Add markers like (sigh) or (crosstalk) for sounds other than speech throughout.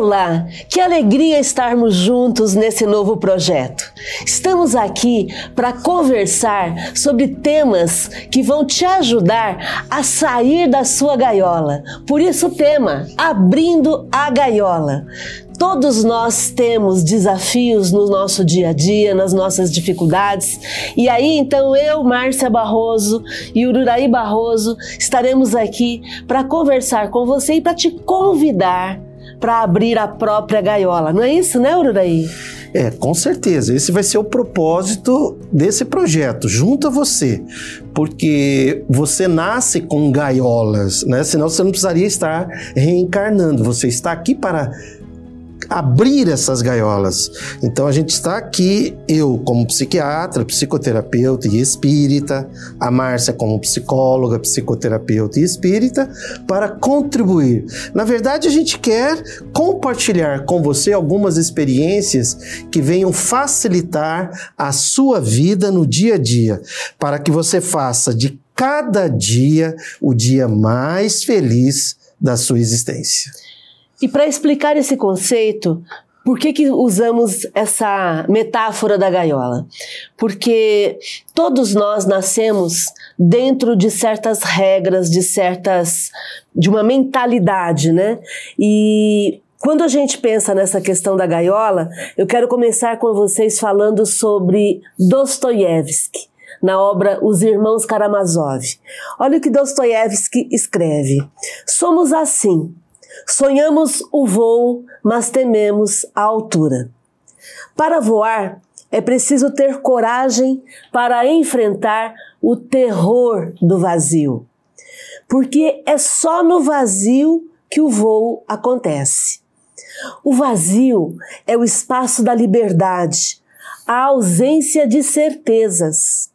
Olá, que alegria estarmos juntos nesse novo projeto. Estamos aqui para conversar sobre temas que vão te ajudar a sair da sua gaiola. Por isso, o tema: Abrindo a Gaiola. Todos nós temos desafios no nosso dia a dia, nas nossas dificuldades. E aí, então, eu, Márcia Barroso e Ururaí Barroso estaremos aqui para conversar com você e para te convidar para abrir a própria gaiola. Não é isso, né, Ururaí? É, com certeza. Esse vai ser o propósito desse projeto, junto a você. Porque você nasce com gaiolas, né? Senão você não precisaria estar reencarnando. Você está aqui para abrir essas gaiolas. Então a gente está aqui, eu como psiquiatra, psicoterapeuta e espírita, a Márcia como psicóloga, psicoterapeuta e espírita, para contribuir. Na verdade, a gente quer compartilhar com você algumas experiências que venham facilitar a sua vida no dia a dia, para que você faça de cada dia o dia mais feliz da sua existência. E para explicar esse conceito, por que, que usamos essa metáfora da gaiola? Porque todos nós nascemos dentro de certas regras, de certas. de uma mentalidade, né? E quando a gente pensa nessa questão da gaiola, eu quero começar com vocês falando sobre Dostoiévski, na obra Os Irmãos Karamazov. Olha o que Dostoiévski escreve: Somos assim Sonhamos o voo, mas tememos a altura. Para voar, é preciso ter coragem para enfrentar o terror do vazio. Porque é só no vazio que o voo acontece. O vazio é o espaço da liberdade, a ausência de certezas.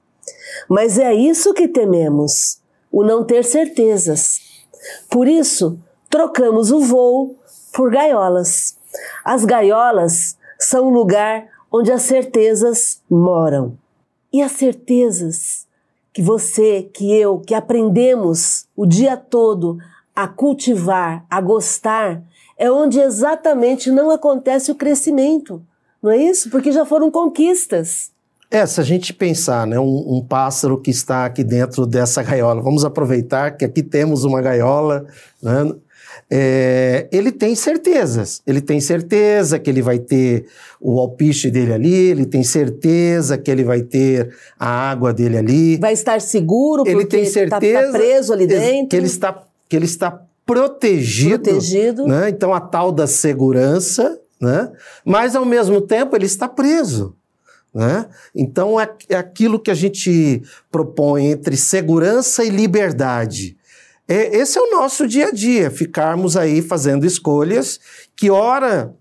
Mas é isso que tememos, o não ter certezas. Por isso, trocamos o voo por gaiolas. As gaiolas são o lugar onde as certezas moram. E as certezas que você, que eu, que aprendemos o dia todo a cultivar, a gostar, é onde exatamente não acontece o crescimento. Não é isso? Porque já foram conquistas. É, se a gente pensar, né, um, um, pássaro que está aqui dentro dessa gaiola, vamos aproveitar que aqui temos uma gaiola, né, é, ele tem certezas. Ele tem certeza que ele vai ter o alpiche dele ali, ele tem certeza que ele vai ter a água dele ali. Vai estar seguro ele tem tá, tá certeza tá preso ali dentro. Que ele está, que ele está protegido. Protegido. Né? Então, a tal da segurança, né? mas ao mesmo tempo ele está preso. Né? Então, é, é aquilo que a gente propõe entre segurança e liberdade. É, esse é o nosso dia a dia, ficarmos aí fazendo escolhas que, ora,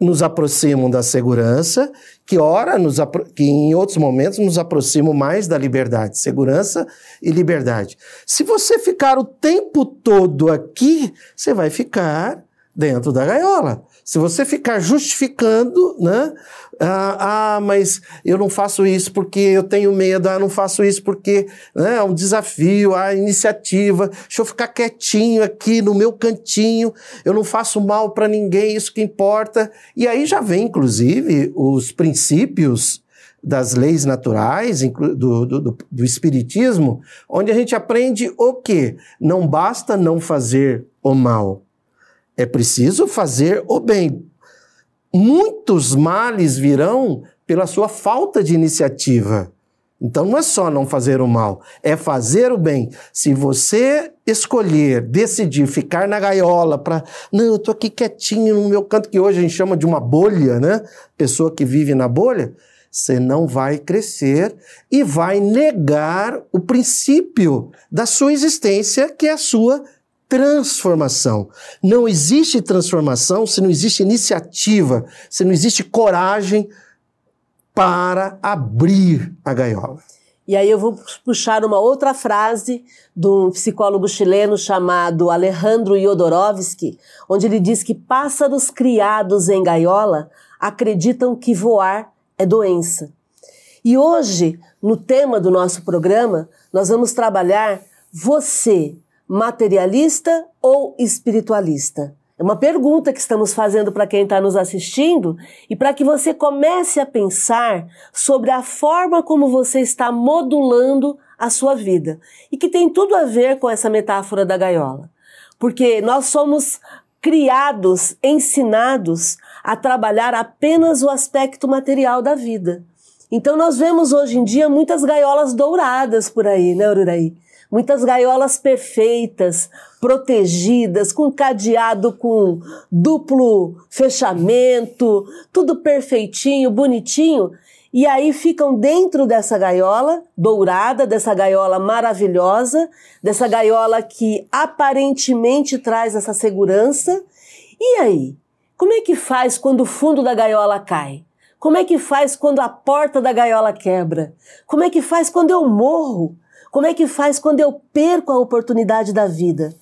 nos aproximam da segurança, que ora nos que em outros momentos nos aproximam mais da liberdade, segurança e liberdade. Se você ficar o tempo todo aqui, você vai ficar dentro da gaiola. Se você ficar justificando, né? Ah, ah, mas eu não faço isso porque eu tenho medo, ah, não faço isso porque né, é um desafio, a iniciativa, deixa eu ficar quietinho aqui no meu cantinho, eu não faço mal para ninguém, isso que importa. E aí já vem, inclusive, os princípios das leis naturais, do, do, do, Espiritismo, onde a gente aprende o quê? Não basta não fazer o mal, é preciso fazer o bem. Muitos males virão pela sua falta de iniciativa. Então não é só não fazer o mal, é fazer o bem. Se você escolher, decidir ficar na gaiola para, não, eu tô aqui quietinho no meu canto que hoje a gente chama de uma bolha, né? Pessoa que vive na bolha, você não vai crescer e vai negar o princípio da sua existência, que é a sua transformação. Não existe transformação se não existe iniciativa, se não existe coragem para abrir a gaiola. E aí eu vou puxar uma outra frase de um psicólogo chileno chamado Alejandro Jodorowsky, onde ele diz que pássaros criados em gaiola acreditam que voar é doença. E hoje, no tema do nosso programa, nós vamos trabalhar você materialista ou espiritualista? É uma pergunta que estamos fazendo para quem está nos assistindo e para que você comece a pensar sobre a forma como você está modulando a sua vida e que tem tudo a ver com essa metáfora da gaiola. Porque nós somos criados, ensinados a trabalhar apenas o aspecto material da vida. Então nós vemos hoje em dia muitas gaiolas douradas por aí, né, Ururaí? Muitas gaiolas perfeitas, protegidas, com cadeado com duplo fechamento, tudo perfeitinho, bonitinho. E aí ficam dentro dessa gaiola dourada, dessa gaiola maravilhosa, dessa gaiola que aparentemente traz essa segurança. E aí? Como é que faz quando o fundo da gaiola cai? Como é que faz quando a porta da gaiola quebra? Como é que faz quando eu morro? Como é que faz quando eu perco a oportunidade da vida?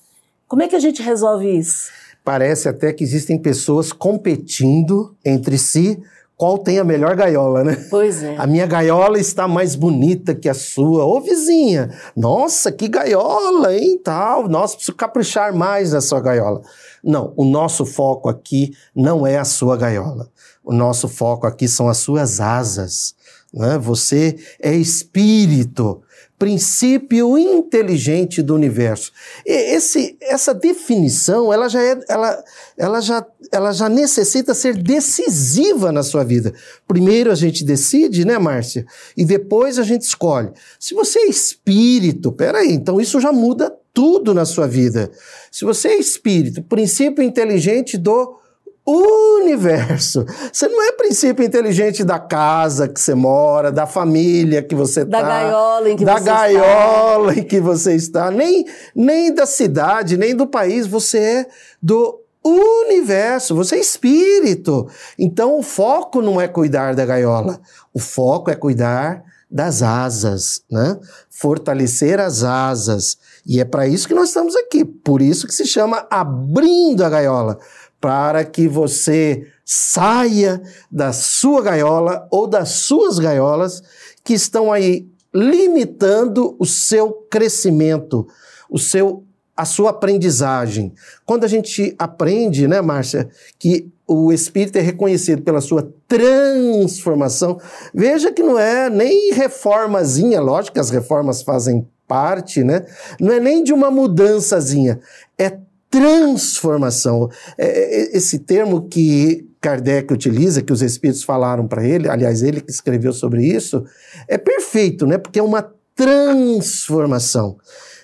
Como é que a gente resolve isso? Parece até que existem pessoas competindo entre si qual tem a melhor gaiola, né? Pois é. A minha gaiola está mais bonita que a sua. Ô vizinha, nossa, que gaiola, hein, tal. Nossa, preciso caprichar mais na sua gaiola. Não, o nosso foco aqui não é a sua gaiola. O nosso foco aqui são as suas asas. Né? Você é espírito, princípio inteligente do universo. E esse, essa definição, ela já, é, ela, ela, já, ela já necessita ser decisiva na sua vida. Primeiro a gente decide, né, Márcia? E depois a gente escolhe. Se você é espírito, peraí, então isso já muda tudo na sua vida. Se você é espírito, princípio inteligente do universo. Você não é princípio inteligente da casa que você mora, da família que você da tá, gaiola em que da você gaiola está. em que você está, nem nem da cidade, nem do país, você é do universo, você é espírito. Então o foco não é cuidar da gaiola, o foco é cuidar das asas, né? Fortalecer as asas. E é para isso que nós estamos aqui. Por isso que se chama abrindo a gaiola, para que você saia da sua gaiola ou das suas gaiolas que estão aí limitando o seu crescimento, o seu a sua aprendizagem. Quando a gente aprende, né, Márcia, que o espírito é reconhecido pela sua transformação, veja que não é nem reformazinha, lógico que as reformas fazem parte, né? Não é nem de uma mudançazinha, é transformação. É, é, esse termo que Kardec utiliza, que os espíritos falaram para ele, aliás, ele que escreveu sobre isso, é perfeito, né? Porque é uma transformação.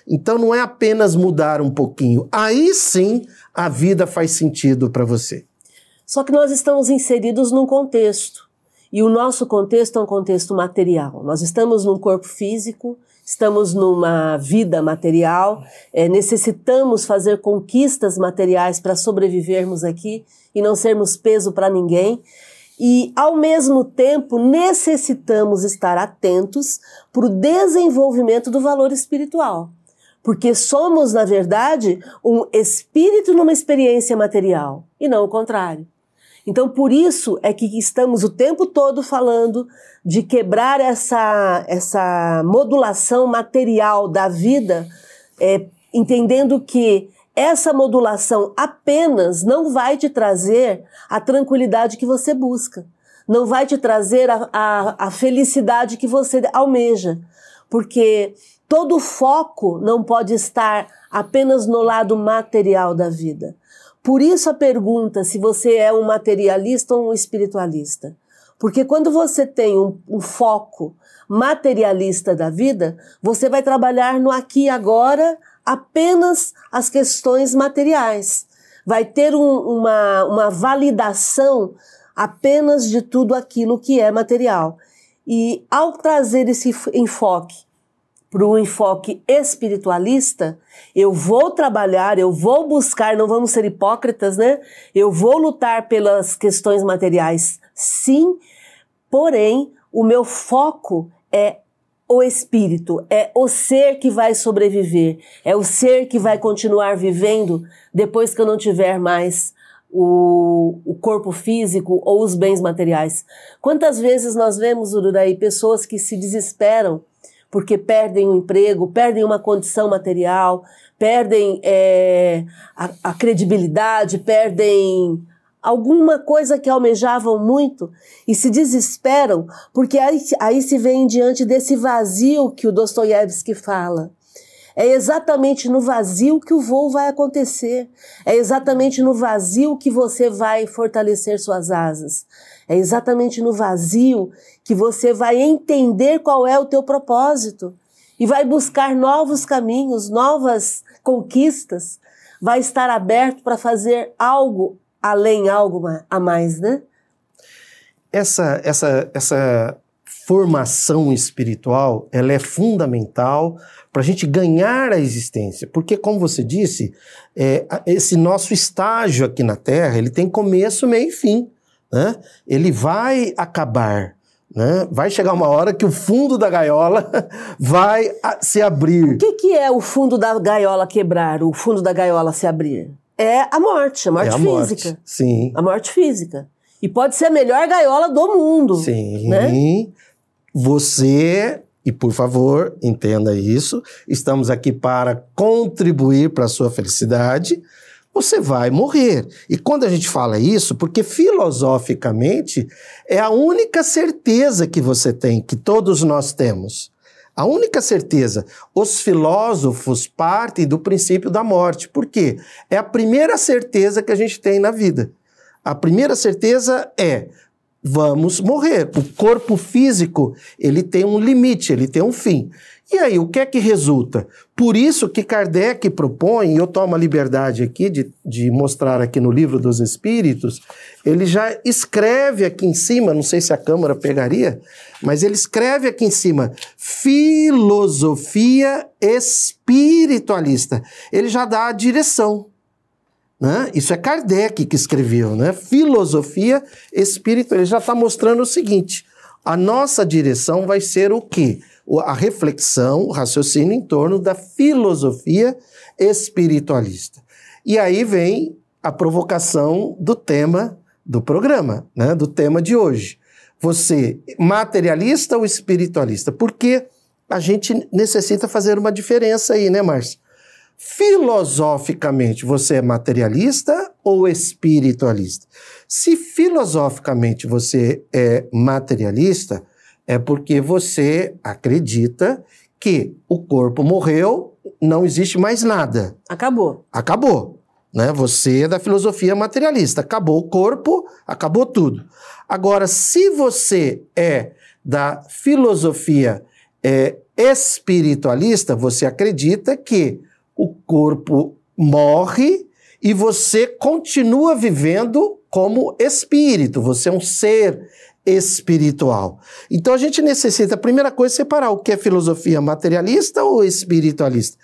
Então não é apenas mudar um pouquinho. Aí sim a vida faz sentido para você. Só que nós estamos inseridos num contexto. E o nosso contexto é um contexto material. Nós estamos num corpo físico, estamos numa vida material, é, necessitamos fazer conquistas materiais para sobrevivermos aqui e não sermos peso para ninguém. E, ao mesmo tempo, necessitamos estar atentos para o desenvolvimento do valor espiritual. Porque somos, na verdade, um espírito numa experiência material e não o contrário. Então, por isso é que estamos o tempo todo falando de quebrar essa, essa modulação material da vida, é, entendendo que essa modulação apenas não vai te trazer a tranquilidade que você busca, não vai te trazer a, a, a felicidade que você almeja, porque todo foco não pode estar apenas no lado material da vida. Por isso a pergunta se você é um materialista ou um espiritualista. Porque quando você tem um, um foco materialista da vida, você vai trabalhar no aqui e agora apenas as questões materiais. Vai ter um, uma, uma validação apenas de tudo aquilo que é material. E ao trazer esse enfoque para um enfoque espiritualista, eu vou trabalhar, eu vou buscar, não vamos ser hipócritas, né? Eu vou lutar pelas questões materiais, sim, porém, o meu foco é o espírito, é o ser que vai sobreviver, é o ser que vai continuar vivendo depois que eu não tiver mais o, o corpo físico ou os bens materiais. Quantas vezes nós vemos, Ururaí, pessoas que se desesperam porque perdem o emprego, perdem uma condição material, perdem é, a, a credibilidade, perdem alguma coisa que almejavam muito e se desesperam, porque aí, aí se vem diante desse vazio que o Dostoiévski fala. É exatamente no vazio que o voo vai acontecer. É exatamente no vazio que você vai fortalecer suas asas. É exatamente no vazio que você vai entender qual é o teu propósito e vai buscar novos caminhos, novas conquistas. Vai estar aberto para fazer algo além, algo a mais, né? Essa, essa, essa formação espiritual, ela é fundamental para a gente ganhar a existência. Porque, como você disse, é, esse nosso estágio aqui na Terra, ele tem começo, meio e fim. Né? Ele vai acabar. Né? Vai chegar uma hora que o fundo da gaiola (laughs) vai se abrir. O que, que é o fundo da gaiola quebrar, o fundo da gaiola se abrir? É a morte, a morte é a física. Morte. Sim. A morte física. E pode ser a melhor gaiola do mundo. Sim. Né? Você e por favor, entenda isso, estamos aqui para contribuir para a sua felicidade. Você vai morrer. E quando a gente fala isso, porque filosoficamente é a única certeza que você tem, que todos nós temos. A única certeza. Os filósofos partem do princípio da morte. Por quê? É a primeira certeza que a gente tem na vida. A primeira certeza é vamos morrer. O corpo físico, ele tem um limite, ele tem um fim. E aí, o que é que resulta? Por isso que Kardec propõe, e eu tomo a liberdade aqui de, de mostrar aqui no livro dos Espíritos, ele já escreve aqui em cima, não sei se a Câmara pegaria, mas ele escreve aqui em cima, filosofia espiritualista. Ele já dá a direção. Né? Isso é Kardec que escreveu, né? Filosofia espiritual. Ele já está mostrando o seguinte: a nossa direção vai ser o quê? A reflexão, o raciocínio em torno da filosofia espiritualista. E aí vem a provocação do tema do programa, né? do tema de hoje. Você, materialista ou espiritualista? Porque a gente necessita fazer uma diferença aí, né, Márcia? Filosoficamente, você é materialista ou espiritualista? Se filosoficamente você é materialista, é porque você acredita que o corpo morreu, não existe mais nada. Acabou. Acabou. Né? Você é da filosofia materialista. Acabou o corpo, acabou tudo. Agora, se você é da filosofia é, espiritualista, você acredita que o corpo morre e você continua vivendo como espírito, você é um ser espiritual. Então a gente necessita, a primeira coisa, separar o que é filosofia materialista ou espiritualista.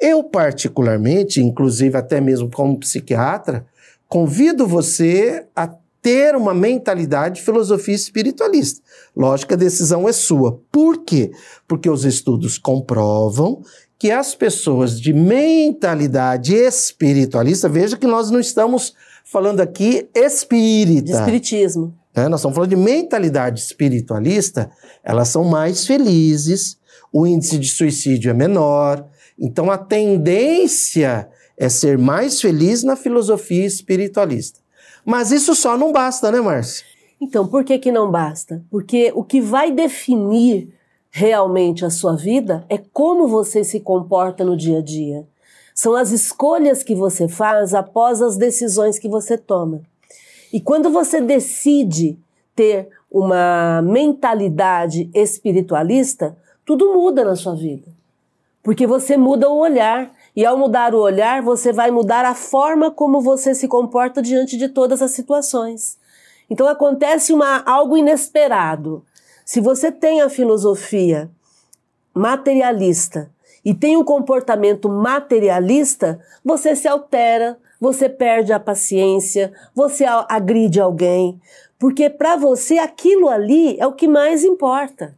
Eu, particularmente, inclusive até mesmo como psiquiatra, convido você a ter uma mentalidade de filosofia espiritualista. Lógico que a decisão é sua. Por quê? Porque os estudos comprovam que as pessoas de mentalidade espiritualista, veja que nós não estamos falando aqui espírita. De espiritismo. Né? Nós estamos falando de mentalidade espiritualista, elas são mais felizes, o índice de suicídio é menor. Então a tendência é ser mais feliz na filosofia espiritualista. Mas isso só não basta, né, Márcia? Então, por que, que não basta? Porque o que vai definir realmente a sua vida é como você se comporta no dia a dia. São as escolhas que você faz após as decisões que você toma. E quando você decide ter uma mentalidade espiritualista, tudo muda na sua vida. Porque você muda o olhar. E ao mudar o olhar, você vai mudar a forma como você se comporta diante de todas as situações. Então acontece uma, algo inesperado. Se você tem a filosofia materialista e tem um comportamento materialista, você se altera, você perde a paciência, você agride alguém, porque para você aquilo ali é o que mais importa.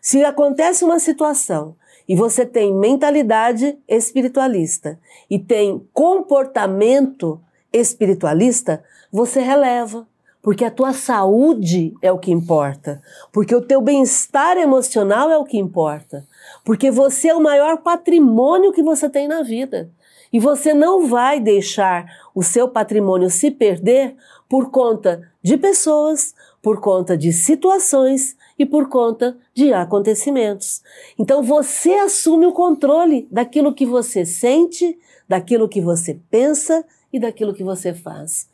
Se acontece uma situação e você tem mentalidade espiritualista e tem comportamento espiritualista, você releva, porque a tua saúde é o que importa, porque o teu bem-estar emocional é o que importa, porque você é o maior patrimônio que você tem na vida. E você não vai deixar o seu patrimônio se perder por conta de pessoas, por conta de situações e por conta de acontecimentos. Então você assume o controle daquilo que você sente, daquilo que você pensa e daquilo que você faz.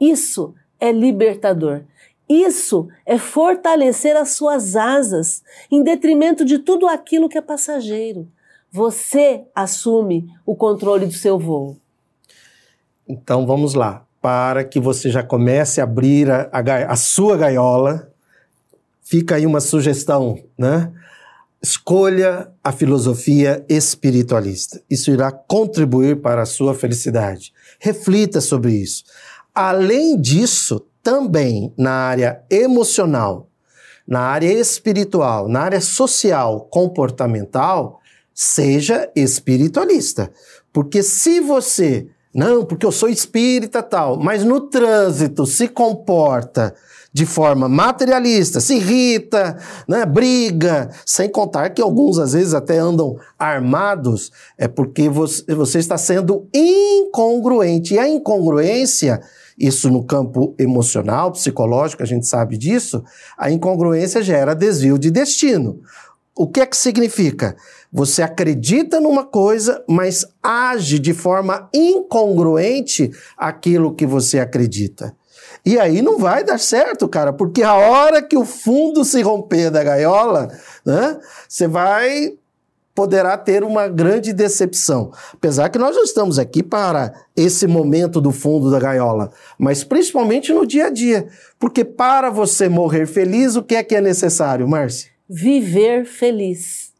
Isso é libertador. Isso é fortalecer as suas asas em detrimento de tudo aquilo que é passageiro. Você assume o controle do seu voo. Então vamos lá. Para que você já comece a abrir a, a, a sua gaiola, fica aí uma sugestão, né? Escolha a filosofia espiritualista. Isso irá contribuir para a sua felicidade. Reflita sobre isso. Além disso, também na área emocional, na área espiritual, na área social, comportamental, seja espiritualista. Porque se você, não, porque eu sou espírita tal, mas no trânsito se comporta de forma materialista, se irrita, né, briga, sem contar que alguns às vezes até andam armados, é porque você, você está sendo incongruente. E a incongruência isso no campo emocional, psicológico, a gente sabe disso, a incongruência gera desvio de destino. O que é que significa? Você acredita numa coisa, mas age de forma incongruente aquilo que você acredita. E aí não vai dar certo, cara, porque a hora que o fundo se romper da gaiola, né, você vai poderá ter uma grande decepção. Apesar que nós não estamos aqui para esse momento do fundo da gaiola, mas principalmente no dia a dia. Porque para você morrer feliz, o que é que é necessário, Márcia? Viver feliz.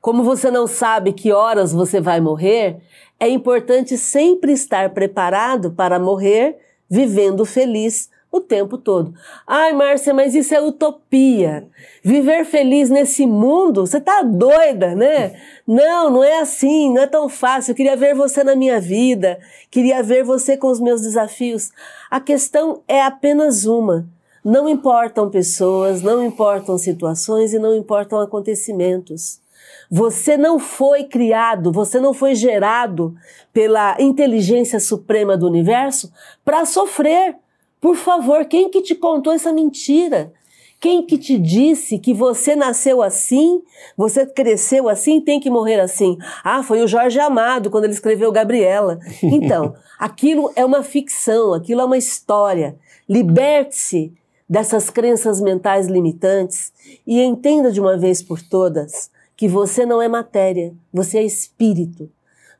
Como você não sabe que horas você vai morrer, é importante sempre estar preparado para morrer vivendo feliz o tempo todo. Ai, Márcia, mas isso é utopia. Viver feliz nesse mundo, você tá doida, né? Não, não é assim, não é tão fácil. Eu queria ver você na minha vida, queria ver você com os meus desafios. A questão é apenas uma. Não importam pessoas, não importam situações e não importam acontecimentos. Você não foi criado, você não foi gerado pela inteligência suprema do universo para sofrer por favor, quem que te contou essa mentira? Quem que te disse que você nasceu assim, você cresceu assim, tem que morrer assim? Ah, foi o Jorge Amado quando ele escreveu Gabriela. (laughs) Então, aquilo é uma ficção, aquilo é uma história. Liberte-se dessas crenças mentais limitantes e entenda de uma vez por todas que você não é matéria, você é espírito.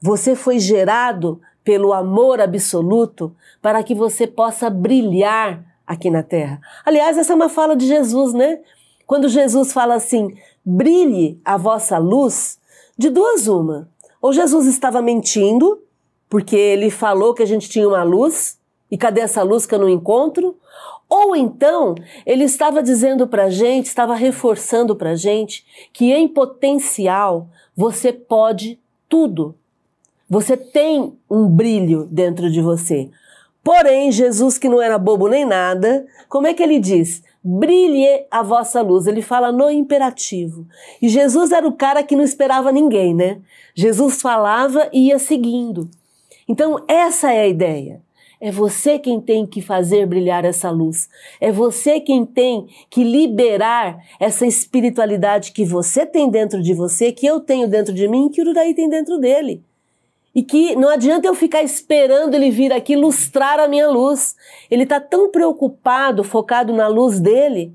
Você foi gerado pelo amor absoluto para que você possa brilhar aqui na terra. Aliás, essa é uma fala de Jesus, né? Quando Jesus fala assim: brilhe a vossa luz, de duas uma. Ou Jesus estava mentindo, porque ele falou que a gente tinha uma luz, e cadê essa luz que eu não encontro? Ou então ele estava dizendo para a gente, estava reforçando para a gente que em potencial você pode tudo. Você tem um brilho dentro de você. Porém, Jesus, que não era bobo nem nada, como é que ele diz? Brilhe a vossa luz. Ele fala no imperativo. E Jesus era o cara que não esperava ninguém, né? Jesus falava e ia seguindo. Então, essa é a ideia. É você quem tem que fazer brilhar essa luz. É você quem tem que liberar essa espiritualidade que você tem dentro de você, que eu tenho dentro de mim, que o Uraí tem dentro dele. E que não adianta eu ficar esperando ele vir aqui lustrar a minha luz. Ele está tão preocupado, focado na luz dele,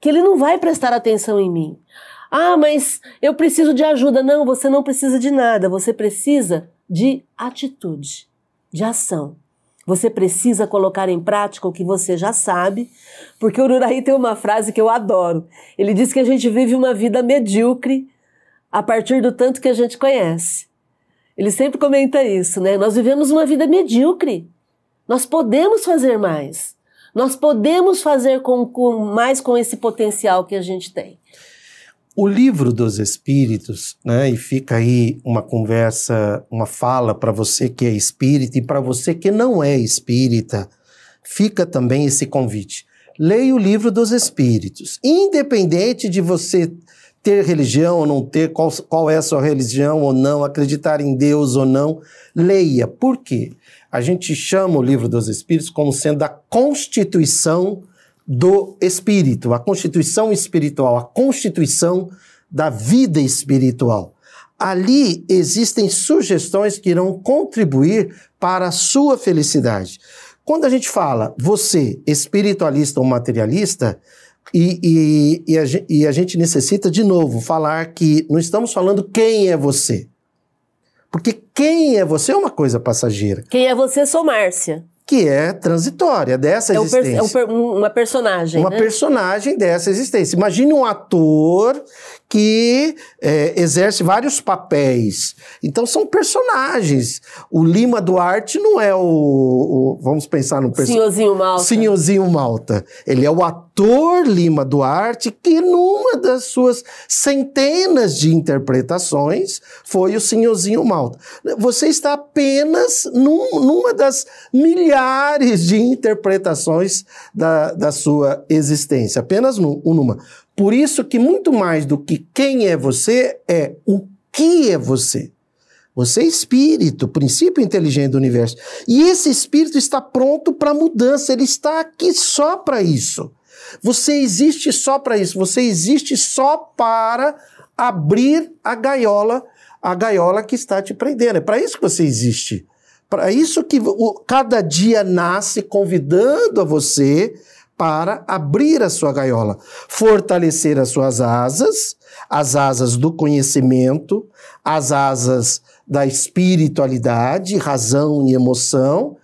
que ele não vai prestar atenção em mim. Ah, mas eu preciso de ajuda. Não, você não precisa de nada. Você precisa de atitude, de ação. Você precisa colocar em prática o que você já sabe, porque o Ururaí tem uma frase que eu adoro. Ele diz que a gente vive uma vida medíocre a partir do tanto que a gente conhece. Ele sempre comenta isso, né? Nós vivemos uma vida medíocre. Nós podemos fazer mais. Nós podemos fazer com, com, mais com esse potencial que a gente tem. O livro dos Espíritos, né, e fica aí uma conversa, uma fala para você que é espírita e para você que não é espírita, fica também esse convite. Leia o livro dos Espíritos. Independente de você ter religião ou não ter, qual, qual é a sua religião ou não, acreditar em Deus ou não, leia. Por quê? A gente chama o livro dos Espíritos como sendo a constituição do espírito, a constituição espiritual, a constituição da vida espiritual. Ali existem sugestões que irão contribuir para a sua felicidade. Quando a gente fala você, espiritualista ou materialista, e, e, e, a, e, a, gente necessita, de novo, falar que não estamos falando quem é você. Porque quem é você é uma coisa passageira. Quem é você, sou Márcia que é transitória dessa é existência. Um per, é um, uma personagem. Uma né? personagem dessa existência. Imagine um ator que é, exerce vários papéis. Então são personagens. O Lima Duarte não é o, o vamos pensar no personagem. Senhorzinho Malta. Senhorzinho Malta. Ele é o ator Lima Duarte que numa das suas centenas de interpretações foi o Senhorzinho Malta. Você está apenas num, numa das milhares de interpretações da, da sua existência, apenas numa. Por isso que muito mais do que quem é você é o que é você. Você é espírito, princípio inteligente do universo. E esse espírito está pronto para mudança, ele está aqui só para isso. Você existe só para isso, você existe só para abrir a gaiola, a gaiola que está te prendendo. É para isso que você existe. Para isso que o, cada dia nasce convidando a você para abrir a sua gaiola, fortalecer as suas asas, as asas do conhecimento, as asas da espiritualidade, razão e emoção,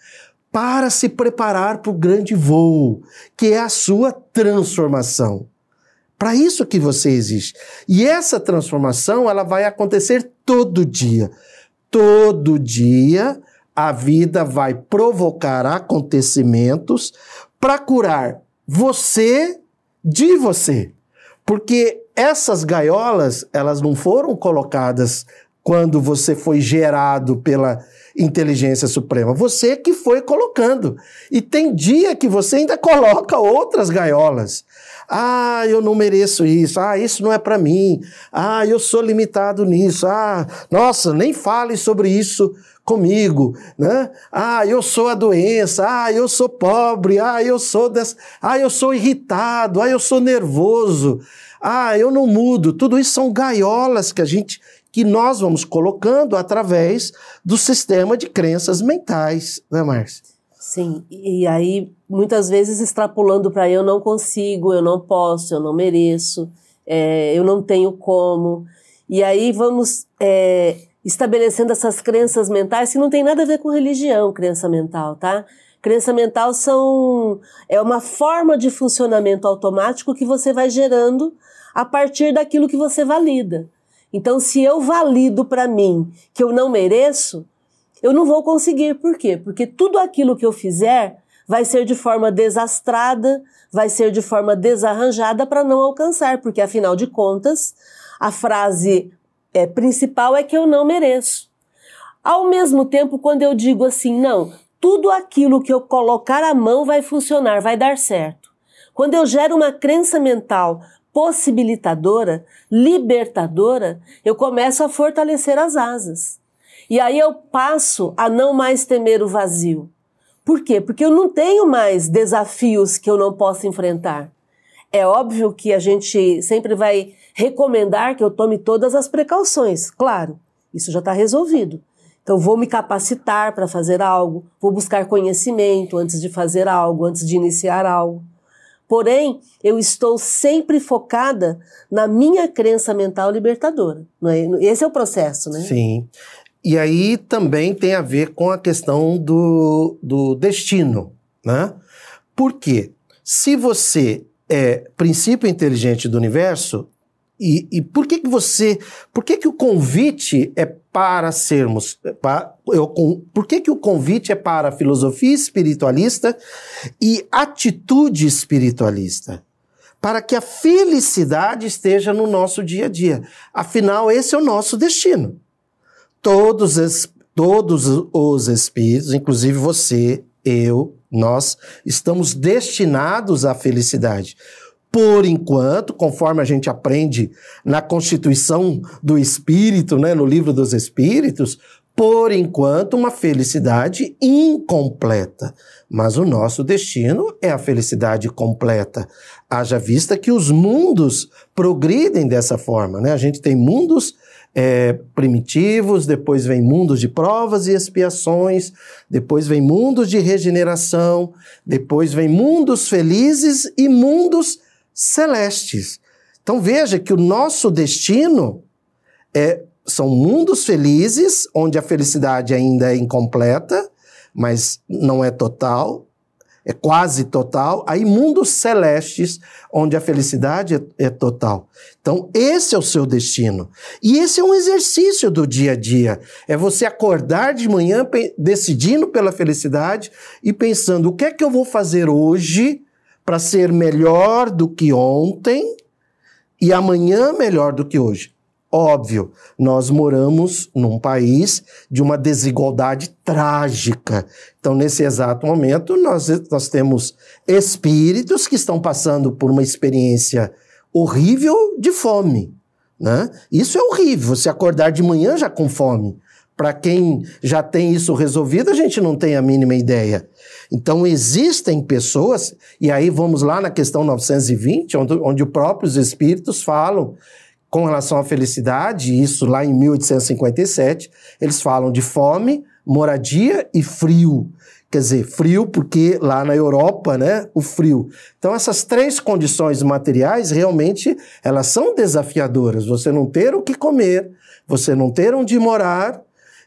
para se preparar para o grande voo, que é a sua transformação. Para isso que você existe. E essa transformação, ela vai acontecer todo dia. Todo dia a vida vai provocar acontecimentos para curar você de você. Porque essas gaiolas, elas não foram colocadas quando você foi gerado pela inteligência suprema. Você que foi colocando. E tem dia que você ainda (laughs) coloca outras gaiolas. Ah, eu não mereço isso. Ah, isso não é para mim. Ah, eu sou limitado nisso. Ah, nossa, nem fale sobre isso comigo, né? Ah, eu sou a doença, ah, eu sou pobre, ah, eu sou des... ah, eu sou irritado, ah, eu sou nervoso, ah, eu não mudo. Tudo isso são gaiolas que a gente que nós vamos colocando através do sistema de crenças mentais, né, Márcia? Sim, e aí muitas vezes extrapolando para eu não consigo, eu não posso, eu não mereço, é, eu não tenho como. E aí vamos é, estabelecendo essas crenças mentais que não tem nada a ver com religião, crença mental, tá? Crença mental são é uma forma de funcionamento automático que você vai gerando a partir daquilo que você valida. Então, se eu valido para mim que eu não mereço, eu não vou conseguir. Por quê? Porque tudo aquilo que eu fizer vai ser de forma desastrada, vai ser de forma desarranjada para não alcançar, porque afinal de contas, a frase é, principal é que eu não mereço. Ao mesmo tempo, quando eu digo assim, não, tudo aquilo que eu colocar a mão vai funcionar, vai dar certo. Quando eu gero uma crença mental possibilitadora, libertadora, eu começo a fortalecer as asas. E aí eu passo a não mais temer o vazio. Por quê? Porque eu não tenho mais desafios que eu não possa enfrentar. É óbvio que a gente sempre vai recomendar que eu tome todas as precauções, claro, isso já está resolvido. Então, vou me capacitar para fazer algo, vou buscar conhecimento antes de fazer algo, antes de iniciar algo. Porém, eu estou sempre focada na minha crença mental libertadora. É? Esse é o processo, né? Sim. E aí também tem a ver com a questão do, do destino, né? Por quê? Se você é princípio inteligente do universo, e, e, por que que você, por que que o convite é para sermos, para, eu, por que que o convite é para filosofia espiritualista e atitude espiritualista? Para que a felicidade esteja no nosso dia a dia. Afinal, esse é o nosso destino. Todos, todos os espíritos, inclusive você, eu, nós estamos destinados à felicidade. Por enquanto, conforme a gente aprende na Constituição do Espírito, né, no Livro dos Espíritos, por enquanto, uma felicidade incompleta. Mas o nosso destino é a felicidade completa. Haja vista que os mundos progridem dessa forma. Né? A gente tem mundos é, primitivos, depois vem mundos de provas e expiações, depois vem mundos de regeneração, depois vem mundos felizes e mundos celestes. Então veja que o nosso destino é, são mundos felizes, onde a felicidade ainda é incompleta, mas não é total, é quase total, aí mundos celestes, onde a felicidade é, é, total. Então, esse é o seu destino. E esse é um exercício do dia a dia. É você acordar de manhã decidindo pela felicidade e pensando: o que é que eu vou fazer hoje para ser melhor do que ontem e amanhã melhor do que hoje? Óbvio, nós moramos num país de uma desigualdade trágica. Então, nesse exato momento, nós, nós temos espíritos que estão passando por uma experiência horrível de fome. Né? Isso é horrível, você acordar de manhã já com fome. Para quem já tem isso resolvido, a gente não tem a mínima ideia. Então, existem pessoas, e aí vamos lá na questão 920, onde, onde os próprios espíritos falam com relação à felicidade, isso lá em 1857, eles falam de fome, moradia e frio. Quer dizer, frio porque lá na Europa, né, o frio. Então essas três condições materiais realmente elas são desafiadoras. Você não ter o que comer, você não ter onde morar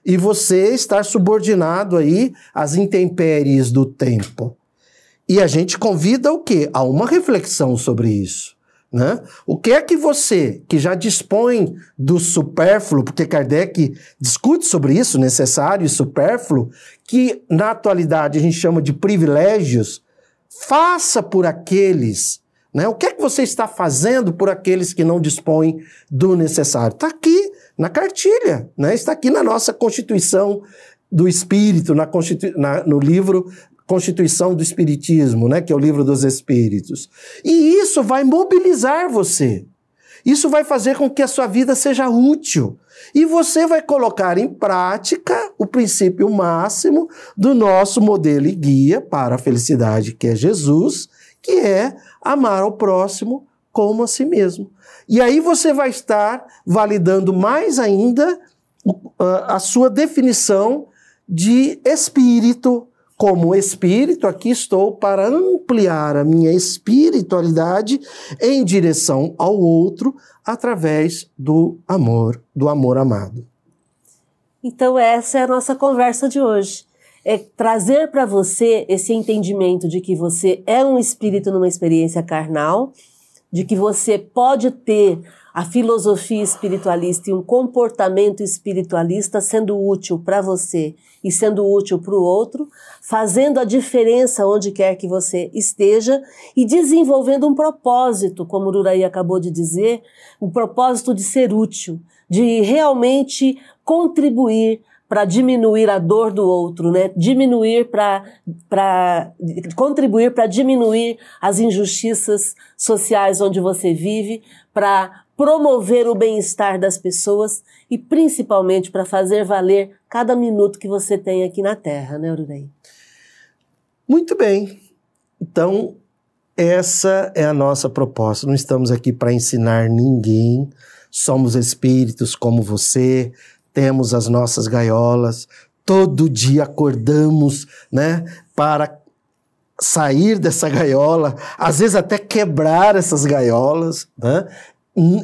e você estar subordinado aí às intempéries do tempo. E a gente convida o quê? A uma reflexão sobre isso. Né? O que é que você, que já dispõe do supérfluo, porque Kardec discute sobre isso, necessário e supérfluo, que na atualidade a gente chama de privilégios, faça por aqueles. Né? O que é que você está fazendo por aqueles que não dispõem do necessário? Está aqui na cartilha, né? está aqui na nossa Constituição do Espírito, na, na, no livro Constituição do Espiritismo, né, que é o livro dos Espíritos. E isso vai mobilizar você. Isso vai fazer com que a sua vida seja útil. E você vai colocar em prática o princípio máximo do nosso modelo e guia para a felicidade, que é Jesus, que é amar ao próximo como a si mesmo. E aí você vai estar validando mais ainda a sua definição de espírito como espírito, aqui estou para ampliar a minha espiritualidade em direção ao outro através do amor, do amor amado. Então, essa é a nossa conversa de hoje. É trazer para você esse entendimento de que você é um espírito numa experiência carnal, de que você pode ter a filosofia espiritualista e um comportamento espiritualista sendo útil para você e sendo útil para o outro, fazendo a diferença onde quer que você esteja e desenvolvendo um propósito, como o Uraí acabou de dizer, um propósito de ser útil, de realmente contribuir para diminuir a dor do outro, né? Diminuir para contribuir para diminuir as injustiças sociais onde você vive, para promover o bem-estar das pessoas e principalmente para fazer valer cada minuto que você tem aqui na Terra, né, Urudei? Muito bem. Então, essa é a nossa proposta. Não estamos aqui para ensinar ninguém. Somos espíritos como você, temos as nossas gaiolas. Todo dia acordamos, né, para sair dessa gaiola, às vezes até quebrar essas gaiolas, né?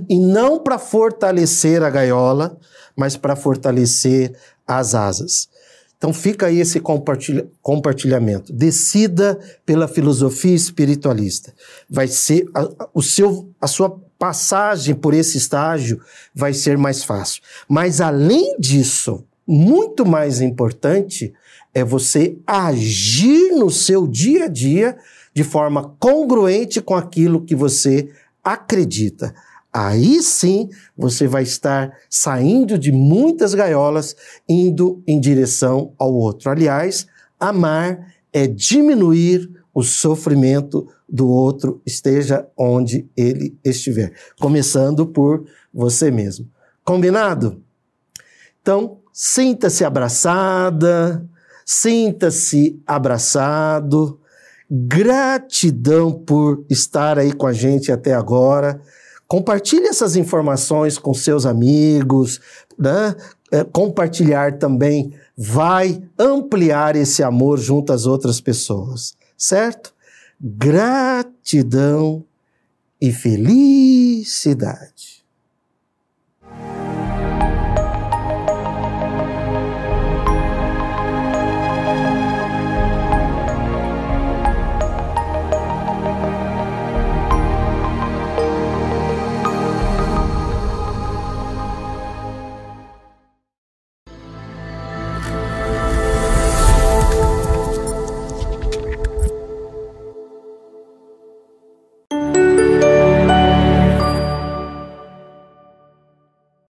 e não para fortalecer a gaiola, mas para fortalecer as asas. Então fica aí esse compartilha, compartilhamento. Decida pela filosofia espiritualista. Vai ser a, o seu, a sua passagem por esse estágio vai ser mais fácil. Mas além disso, muito mais importante é você agir no seu dia a dia de forma congruente com aquilo que você acredita aí sim você vai estar saindo de muitas gaiolas, indo em direção ao outro. Aliás, amar é diminuir o sofrimento do outro, esteja onde ele estiver, começando por você mesmo. Combinado? Então, sinta-se abraçada, sinta-se abraçado. Gratidão por estar aí com a gente até agora. Compartilhe essas informações com seus amigos, né? É, compartilhar também vai ampliar esse amor junto às outras pessoas, certo? Gratidão e felicidade.